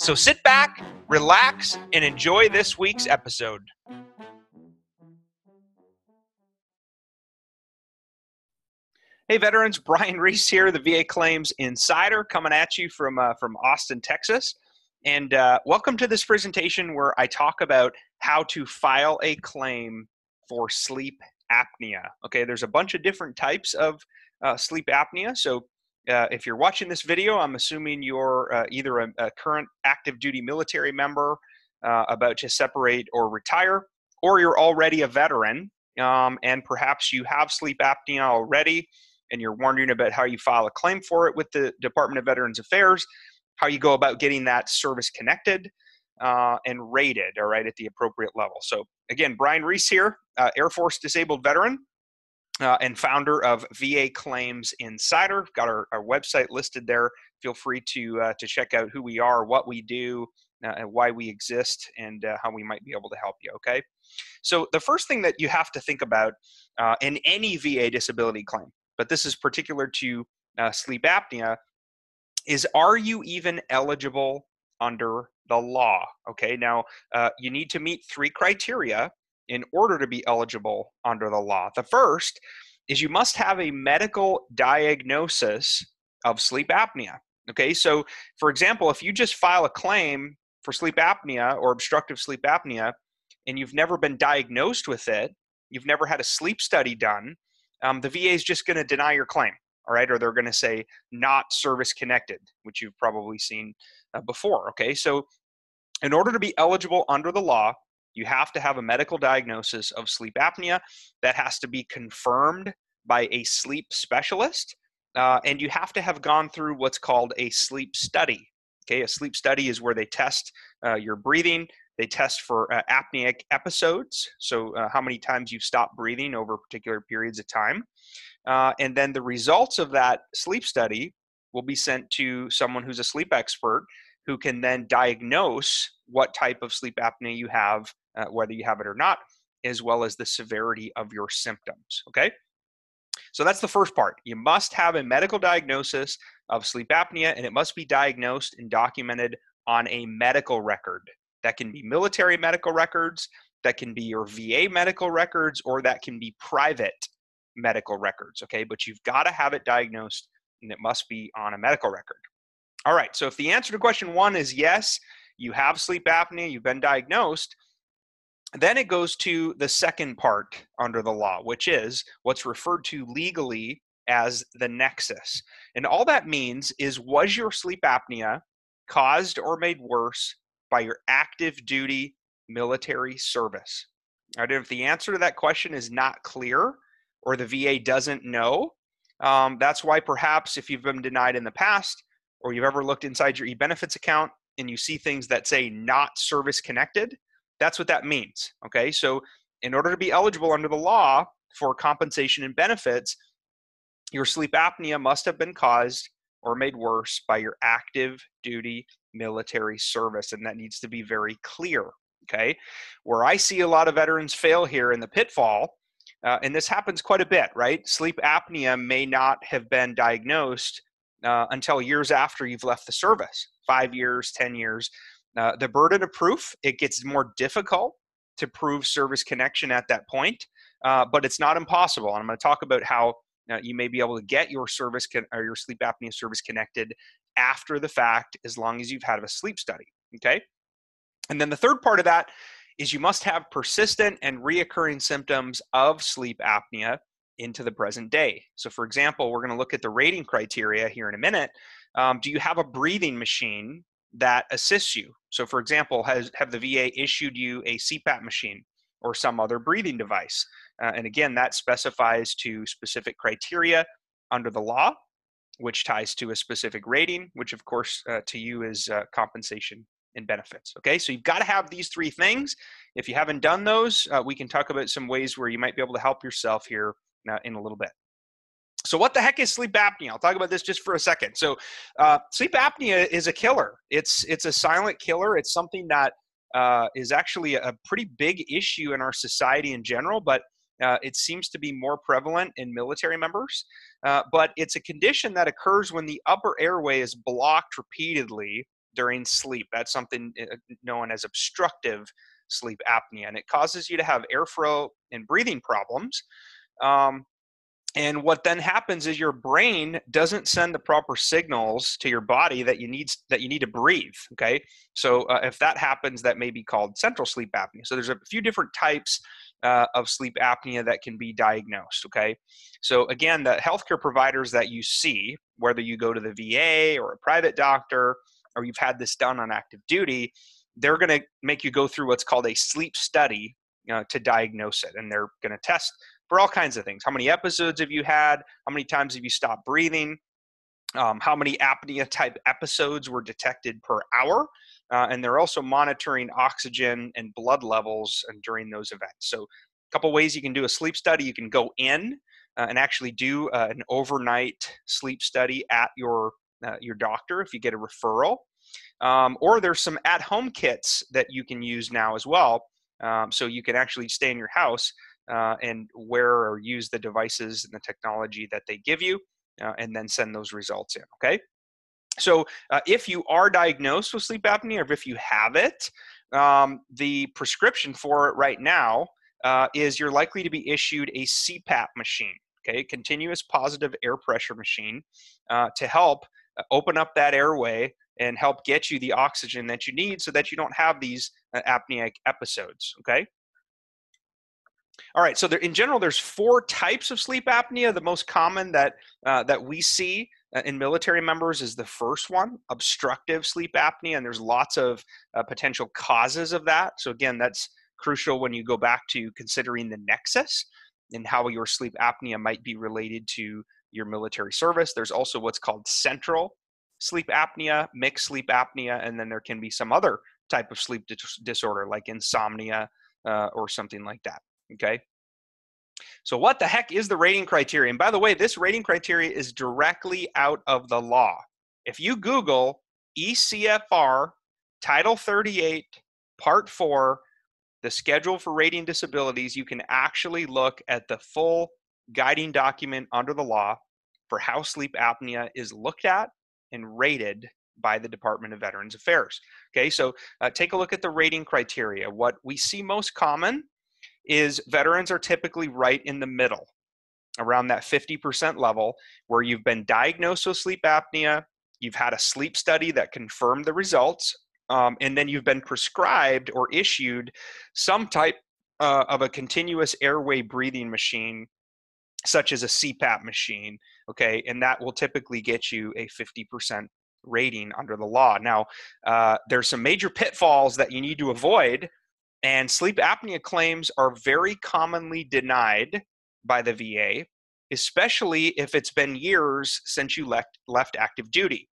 So sit back, relax, and enjoy this week's episode. Hey, veterans! Brian Reese here, the VA Claims Insider, coming at you from uh, from Austin, Texas. And uh, welcome to this presentation where I talk about how to file a claim for sleep apnea. Okay, there's a bunch of different types of uh, sleep apnea. So uh, if you're watching this video, I'm assuming you're uh, either a, a, current active duty military member uh, about to separate or retire, or you're already a veteran um, and perhaps you have sleep apnea already and you're wondering about how you file a claim for it with the Department of Veterans Affairs, how you go about getting that service connected uh, and rated, all right, at the appropriate level. So, again, Brian Reese here, uh, Air Force disabled veteran uh, and founder of VA Claims Insider. Got our, our website listed there. Feel free to uh, to check out who we are, what we do, uh, and why we exist, and uh, how we might be able to help you. Okay. So the first thing that you have to think about uh, in any VA disability claim, but this is particular to uh, sleep apnea, is are you even eligible under the law? Okay. Now you need to meet three criteria in order to be eligible under the law. The first is you must have a medical diagnosis of sleep apnea. Okay, so for example, if you just file a claim for sleep apnea or obstructive sleep apnea and you've never been diagnosed with it, you've never had a sleep study done, um, the VA is just going to deny your claim, all right? Or they're going to say not service connected, which you've probably seen uh, before, okay? So, in order to be eligible under the law, you have to have a medical diagnosis of sleep apnea that has to be confirmed by a sleep specialist. Uh, and you have to have gone through what's called a sleep study. Okay, a sleep study is where they test uh, your breathing, they test for uh, apneic episodes, so uh, how many times you stop breathing over particular periods of time. Uh, and then the results of that sleep study will be sent to someone who's a sleep expert who can then diagnose what type of sleep apnea you have uh, whether you have it or not, as well as the severity of your symptoms. Okay? So that's the first part. You must have a medical diagnosis of sleep apnea, and it must be diagnosed and documented on a medical record. That can be military medical records, that can be your VA medical records, or that can be private medical records. Okay, but you've got to have it diagnosed and it must be on a medical record. All right, so if the answer to question one is yes, you have sleep apnea, you've been diagnosed, then it goes to the second part under the law, which is what's referred to legally as the nexus. And all that means is was your sleep apnea caused or made worse by your active duty military service? Right, if the answer to that question is not clear or the VA doesn't know, um, that's why perhaps if you've been denied in the past or you've ever looked inside your e benefits account and you see things that say not service connected, that's what that means. Okay, so in order to be eligible under the law for compensation and benefits, your sleep apnea must have been caused or made worse by your active duty military service, and that needs to be very clear. Okay, where I see a lot of veterans fail here in the pitfall, uh, and this happens quite a bit, right? Sleep apnea may not have been diagnosed uh, until years after you've left the service five years, 10 years. Uh, the burden of proof, it gets more difficult to prove service connection at that point, uh, but it's not impossible. And I'm going to talk about how uh, you may be able to get your service con- or your sleep apnea service connected after the fact, as long as you've had a sleep study. Okay. And then the third part of that is you must have persistent and reoccurring symptoms of sleep apnea into the present day. So, for example, we're going to look at the rating criteria here in a minute. Um, do you have a breathing machine that assists you. So, for example, has have the VA issued you a CPAP machine or some other breathing device? Uh, and again, that specifies to specific criteria under the law, which ties to a specific rating, which of course uh, to you is uh, compensation and benefits. Okay, so you've got to have these three things. If you haven't done those, uh, we can talk about some ways where you might be able to help yourself here uh, in a little bit. So, what the heck is sleep apnea? I'll talk about this just for a second. So, uh, sleep apnea is a killer. It's it's a silent killer. It's something that uh, is actually a pretty big issue in our society in general, but uh, it seems to be more prevalent in military members. Uh, but it's a condition that occurs when the upper airway is blocked repeatedly during sleep. That's something uh, known as obstructive sleep apnea, and it causes you to have airflow and breathing problems. Um, and what then happens is your brain doesn't send the proper signals to your body that you need that you need to breathe okay? So uh, if that happens that may be called central sleep apnea. So there's a few different types uh, of sleep apnea that can be diagnosed okay? So again the healthcare providers that you see whether you go to the va or a private doctor or you've had this done on active duty they're going to make you go through what's called a sleep study uh, to diagnose it and they're going to test for all kinds of things. How many episodes have you had? How many times have you stopped breathing? Um, how many apnea type episodes were detected per hour? Uh, and they're also monitoring oxygen and blood levels and during those events. So, a couple ways you can do a sleep study. You can go in uh, and actually do uh, an overnight sleep study at your uh, your doctor if you get a referral. Um, or there's some at-home kits that you can use now as well. Um, so you can actually stay in your house uh, and wear or use the devices and the technology that they give you, uh, and then send those results in. Okay. So uh, if you are diagnosed with sleep apnea, or if you have it, um, the prescription for it right now uh, is you're likely to be issued a CPAP machine. Okay, continuous positive air pressure machine uh, to help uh, open up that airway and help get you the oxygen that you need so that you don't have these apneic episodes. Okay. All right, so there, in general, there's four types of sleep apnea. The most common that uh, that we see uh, in military members is the first one, obstructive sleep apnea, and there's lots of uh, potential causes of that. So again, that's crucial when you go back to considering the nexus and how your sleep apnea might be related to your military service. There's also what's called central sleep apnea, mixed sleep apnea, and then there can be some other type of sleep dis- disorder like insomnia uh, or something like that. Okay. So, what the heck is the rating criteria? And by the way, this rating criteria is directly out of the law. If you Google ECFR Title 38, Part 4, the schedule for rating disabilities, you can actually look at the full guiding document under the law for how sleep apnea is looked at and rated by the Department of Veterans Affairs. Okay, so uh, take a look at the rating criteria. What we see most common is veterans are typically right in the middle, around that 50% level, where you've been diagnosed with sleep apnea, you've had a sleep study that confirmed the results, um, and then you've been prescribed or issued some type uh, of a continuous airway breathing machine such as a CPAP machine, okay, and that will typically get you a 50% rating under the law. Now, uh, there's some major pitfalls that you need to avoid and sleep apnea claims are very commonly denied by the VA, especially if it's been years since you left, left active duty.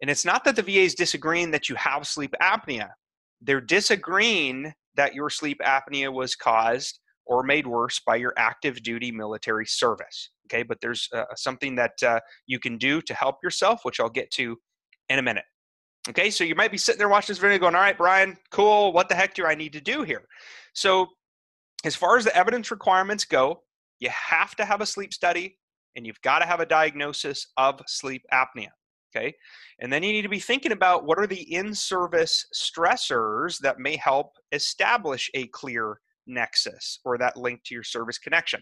And it's not that the VA is disagreeing that you have sleep apnea, they're disagreeing that your sleep apnea was caused or made worse by your active duty military service. Okay, but there's uh, something that uh, you can do to help yourself, which I'll get to in a minute. Okay, so you might be sitting there watching this video going, all right, Brian, cool. What the heck do I need to do here? So, as far as the evidence requirements go, you have to have a sleep study and you've got to have a diagnosis of sleep apnea. Okay, and then you need to be thinking about what are the in service stressors that may help establish a clear nexus or that link to your service connection.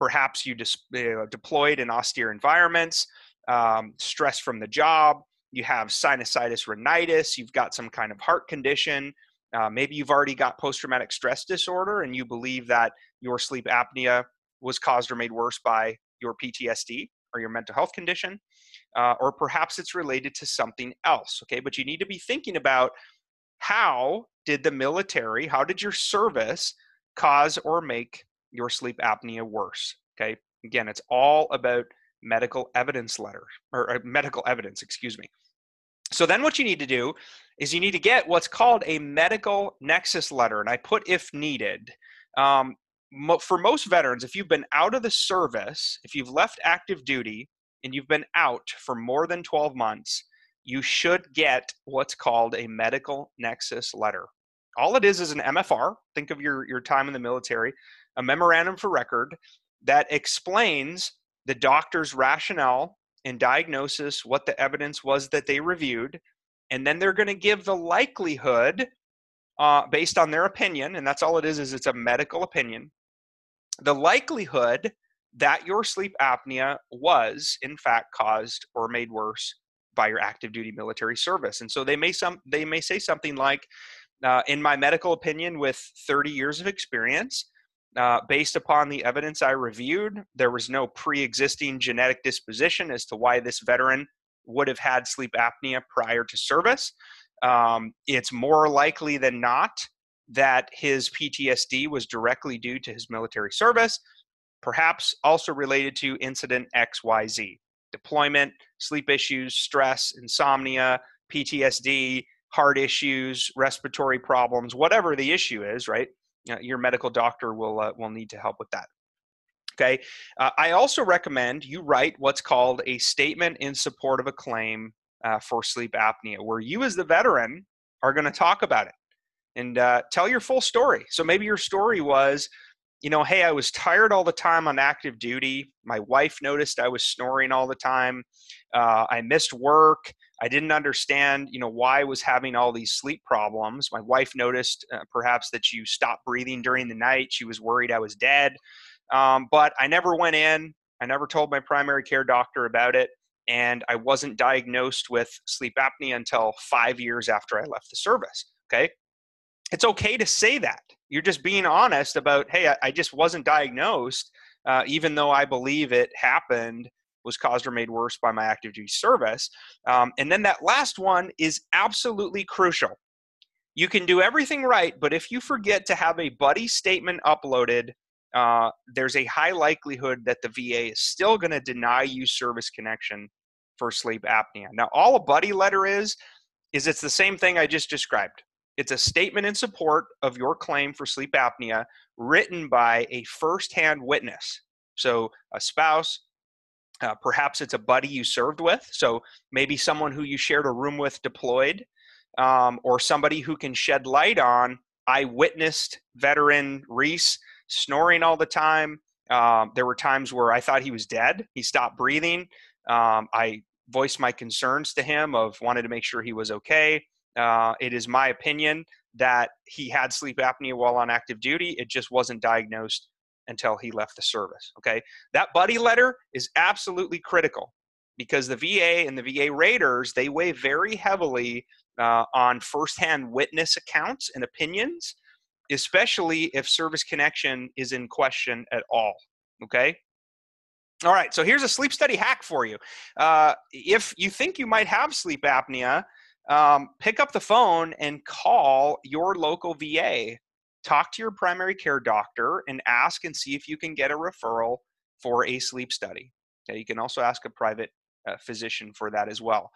Perhaps you dis- uh, deployed in austere environments, um, stress from the job, you have sinusitis rhinitis, you've got some kind of heart condition, uh, maybe you've already got post traumatic stress disorder and you believe that your sleep apnea was caused or made worse by your PTSD or your mental health condition, uh, or perhaps it's related to something else. Okay, but you need to be thinking about how did the military, how did your service cause or make your sleep apnea worse? Okay, again, it's all about medical evidence letter or uh, medical evidence, excuse me. So then what you need to do is you need to get what's called a medical nexus letter. And I put if needed. Um, for most veterans, if you've been out of the service, if you've left active duty and you've been out for more than 12 months, you should get what's called a medical nexus letter. All it is is an MFR. Think of your, your time in the military, a memorandum for record that explains the doctor's rationale and diagnosis, what the evidence was that they reviewed, and then they're going to give the likelihood uh, based on their opinion, and that's all it is, is it's a medical opinion, the likelihood that your sleep apnea was in fact caused or made worse by your active duty military service. And so they may some they may say something like, uh, in my medical opinion, with 30 years of experience, uh, based upon the evidence I reviewed, there was no pre-existing genetic disposition as to why this veteran would have had sleep apnea prior to service. Um, it's more likely than not that his PTSD was directly due to his military service, perhaps also related to incident XYZ deployment, sleep issues, stress, insomnia, PTSD, heart issues, respiratory problems, whatever the issue is, right? Your medical doctor will uh, will need to help with that. Okay. Uh, I also recommend you write what's called a statement in support of a claim uh, for sleep apnea, where you, as the veteran, are going to talk about it and uh, tell your full story. So maybe your story was, you know, hey, I was tired all the time on active duty. My wife noticed I was snoring all the time. Uh, I missed work. I didn't understand, you know, why I was having all these sleep problems. My wife noticed uh, perhaps that you stopped breathing during the night. She was worried I was dead. Um, but I never went in. I never told my primary care doctor about it. And I wasn't diagnosed with sleep apnea until five years after I left the service. Okay. It's okay to say that. You're just being honest about, hey, I, I just wasn't diagnosed, uh, even though I believe it happened was caused or made worse by my active duty service. Um, and then that last one is absolutely crucial. You can do everything right, but if you forget to have a buddy statement uploaded, uh, there's a high likelihood that the VA is still going to deny you service connection for sleep apnea. Now, all a buddy letter is, is it's the same thing I just described. It's a statement in support of your claim for sleep apnea written by a firsthand witness. So, a spouse, uh, perhaps it's a buddy you served with. So, maybe someone who you shared a room with deployed, um, or somebody who can shed light on. I witnessed veteran Reese snoring all the time. Um, there were times where I thought he was dead. He stopped breathing. Um, I voiced my concerns to him of wanted to make sure he was okay. Uh, it is my opinion that he had sleep apnea while on active duty. It just wasn't diagnosed until he left the service. Okay, that buddy letter is absolutely critical because the VA and the VA raters, they weigh very heavily uh, on firsthand witness accounts and opinions especially if service connection is in question at all. Okay. All right. So here's a sleep study hack for you. Uh, if you think you might have sleep apnea, um, pick up the phone and call your local VA. Talk to your primary care doctor and ask and see if you can get a referral for a sleep study. Okay, you can also ask a private uh, physician for that as well.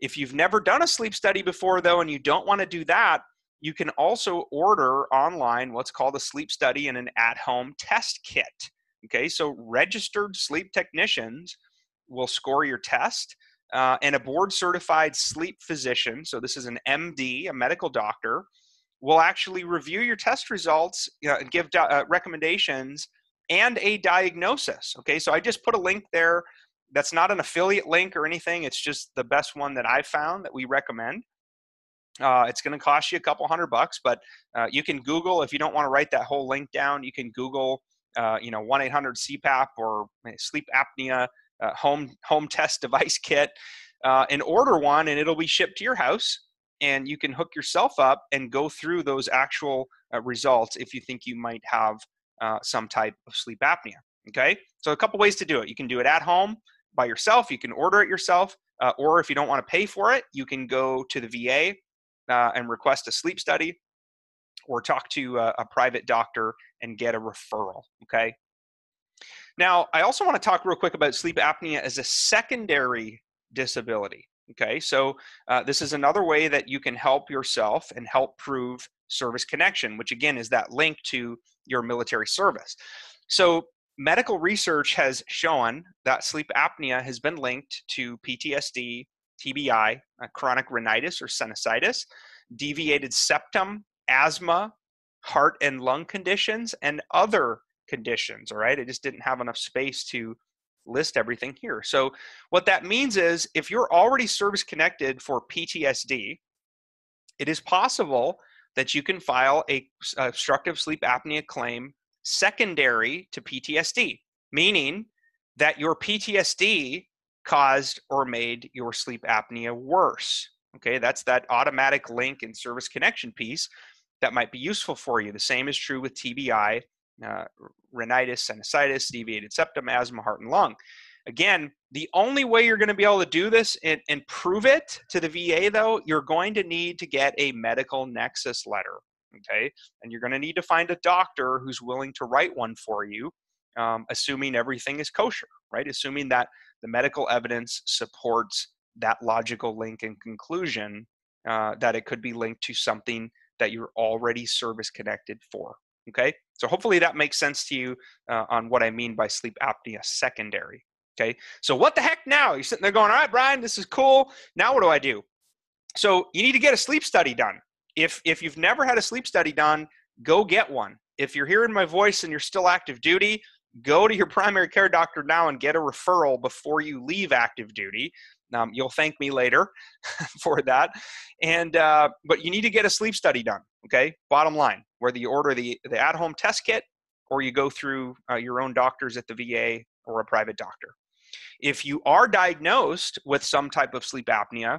If you've never done a sleep study before, though, and you don't want to do that, you can also order online what's called a sleep study and an at home test kit. Okay, so registered sleep technicians will score your test, uh, and a board certified sleep physician, so this is an MD, a medical doctor, will actually review your test results uh, and give uh, recommendations and a diagnosis. Okay, so I just put a link there. That's not an affiliate link or anything, it's just the best one that I found that we recommend. Uh, it's going to cost you a couple hundred bucks, but uh, you can Google if you don't want to write that whole link down. You can Google, uh, you know, one eight hundred CPAP or sleep apnea uh, home home test device kit, uh, and order one, and it'll be shipped to your house. And you can hook yourself up and go through those actual uh, results if you think you might have some type of sleep apnea. Okay, so a couple ways to do it. You can do it at home by yourself. You can order it yourself. or if you don't want to pay for it, you can go to the VA uh, and request a sleep study or talk to a, a private doctor and get a referral. Okay. Now, I also want to talk real quick about sleep apnea as a secondary disability. Okay, so uh, this is another way that you can help yourself and help prove service connection, which again is that link to your military service. So, medical research has shown that sleep apnea has been linked to PTSD, TBI, uh, chronic rhinitis or sinusitis, deviated septum, asthma, heart and lung conditions, and other conditions. All right, I just didn't have enough space to list everything here. So, what that means is if you're already service connected for PTSD, it is possible that you can file a obstructive sleep apnea claim secondary to PTSD, meaning that your PTSD caused or made your sleep apnea worse. Okay, that's that automatic link and service connection piece that might be useful for you. The same is true with TBI, uh, rhinitis, sinusitis, deviated septum, asthma, heart, and lung. Again, the only way you're going to be able to do this and, and prove it to the VA, though, you're going to need to get a medical nexus letter. Okay. And you're going to need to find a doctor who's willing to write one for you, um, assuming everything is kosher, right? Assuming that the medical evidence supports that logical link and conclusion uh, that it could be linked to something that you're already service connected for. Okay, so hopefully that makes sense to you uh, on what I mean by sleep apnea secondary. Okay, so what the heck now? You're sitting there going, all right, Brian, this is cool. Now what do I do? So you need to get a sleep study done. If if you've never had a sleep study done, go get one. If you're hearing my voice and you're still active duty, go to your primary care doctor now and get a referral before you leave active duty. Um, you'll thank me later for that. And uh, but you need to get a sleep study done. Okay, bottom line, whether you order the the at home test kit or you go through uh, your own doctors at the VA or a private doctor. If you are diagnosed with some type of sleep apnea,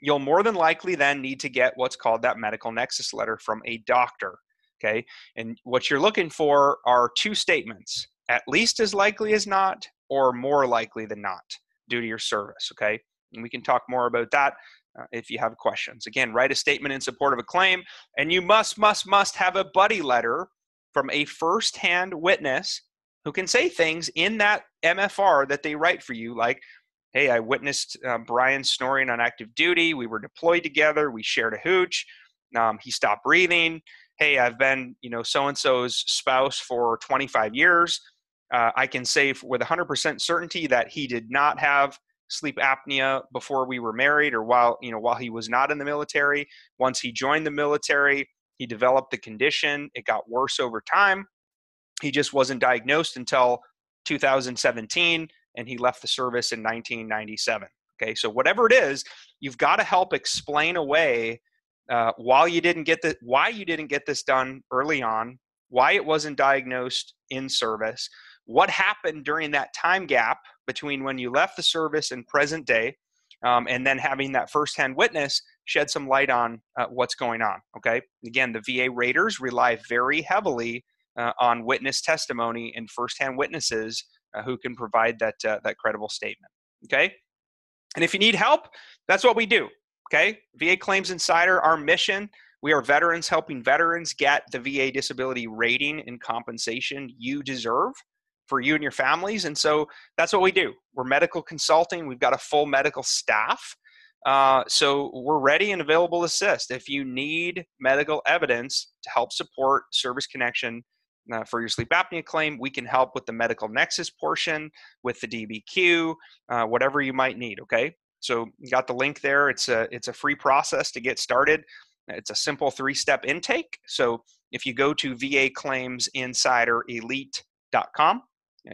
you'll more than likely then need to get what's called that medical nexus letter from a doctor. Okay, and what you're looking for are two statements: at least as likely as not, or more likely than not due to your service. Okay, and we can talk more about that uh, if you have questions. Again, write a statement in support of a claim, and you must, must, must have a buddy letter from a first-hand witness who can say things in that MFR that they write for you, like, "Hey, I witnessed uh, Brian snoring on active duty. We were deployed together. We shared a hooch. Um, he stopped breathing. Hey, I've been, you know, so and so's spouse for 25 years." Uh, I can say with 100% certainty that he did not have sleep apnea before we were married or while you know while he was not in the military. Once he joined the military he developed the condition. It got worse over time. He just wasn't diagnosed until 2017 and he left the service in 1997 okay? So whatever it is you've got to help explain away uh, you didn't get the why you didn't get this done early on why it wasn't diagnosed in service what happened during that time gap between when you left the service and present day, um, and then having that firsthand witness shed some light on uh, what's going on. Okay, again, the VA raters rely very heavily uh, on witness testimony and firsthand witnesses uh, who can provide that uh, that credible statement. Okay, and if you need help, that's what we do. Okay, VA Claims Insider, our mission. We are veterans helping veterans get the VA disability rating and compensation you deserve for you and your families. And so that's what we do. We're medical consulting. We've got a full medical staff. Uh, so we're ready and available to assist. If you need medical evidence to help support service connection uh, for your sleep apnea claim, we can help with the medical nexus portion, with the DBQ, uh, whatever you might need. Okay, so you got the link there. It's a it's a free process to get started. It's a simple three-step intake. So if you go to VA Claims Insider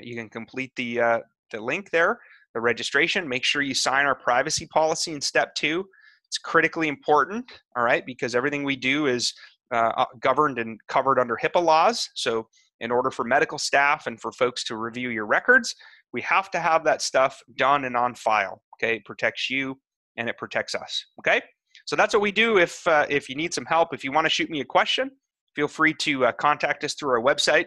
you can complete the uh, the link there, the registration. Make sure you sign our privacy policy in step two. It's critically important, all right, because everything we do is uh, uh governed and covered under HIPAA laws. So, in order for medical staff and for folks to review your records, we have to have that stuff done and on file. Okay, it protects you and it protects us. Okay, so that's what we do. If uh, if you need some help, if you want to shoot me a question, feel free to uh, contact us through our website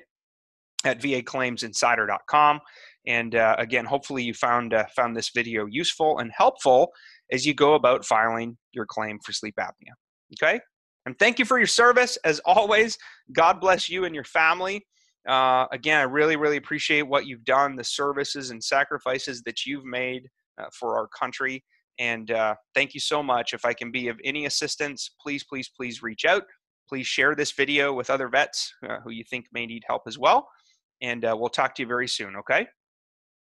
at vaclaimsinsider.com. And uh, again, hopefully you found uh, found this video useful and helpful as you go about filing your claim for sleep apnea. Okay, and thank you for your service as always. God bless you and your family. Uh, again, I really, really appreciate what you've done, the services and sacrifices that you've made uh, for our country, And uh, thank you so much. If I can be of any assistance, please, please, please reach out. Please share this video with other vets uh, who you think may need help as well. And uh, we'll talk to you very soon, okay?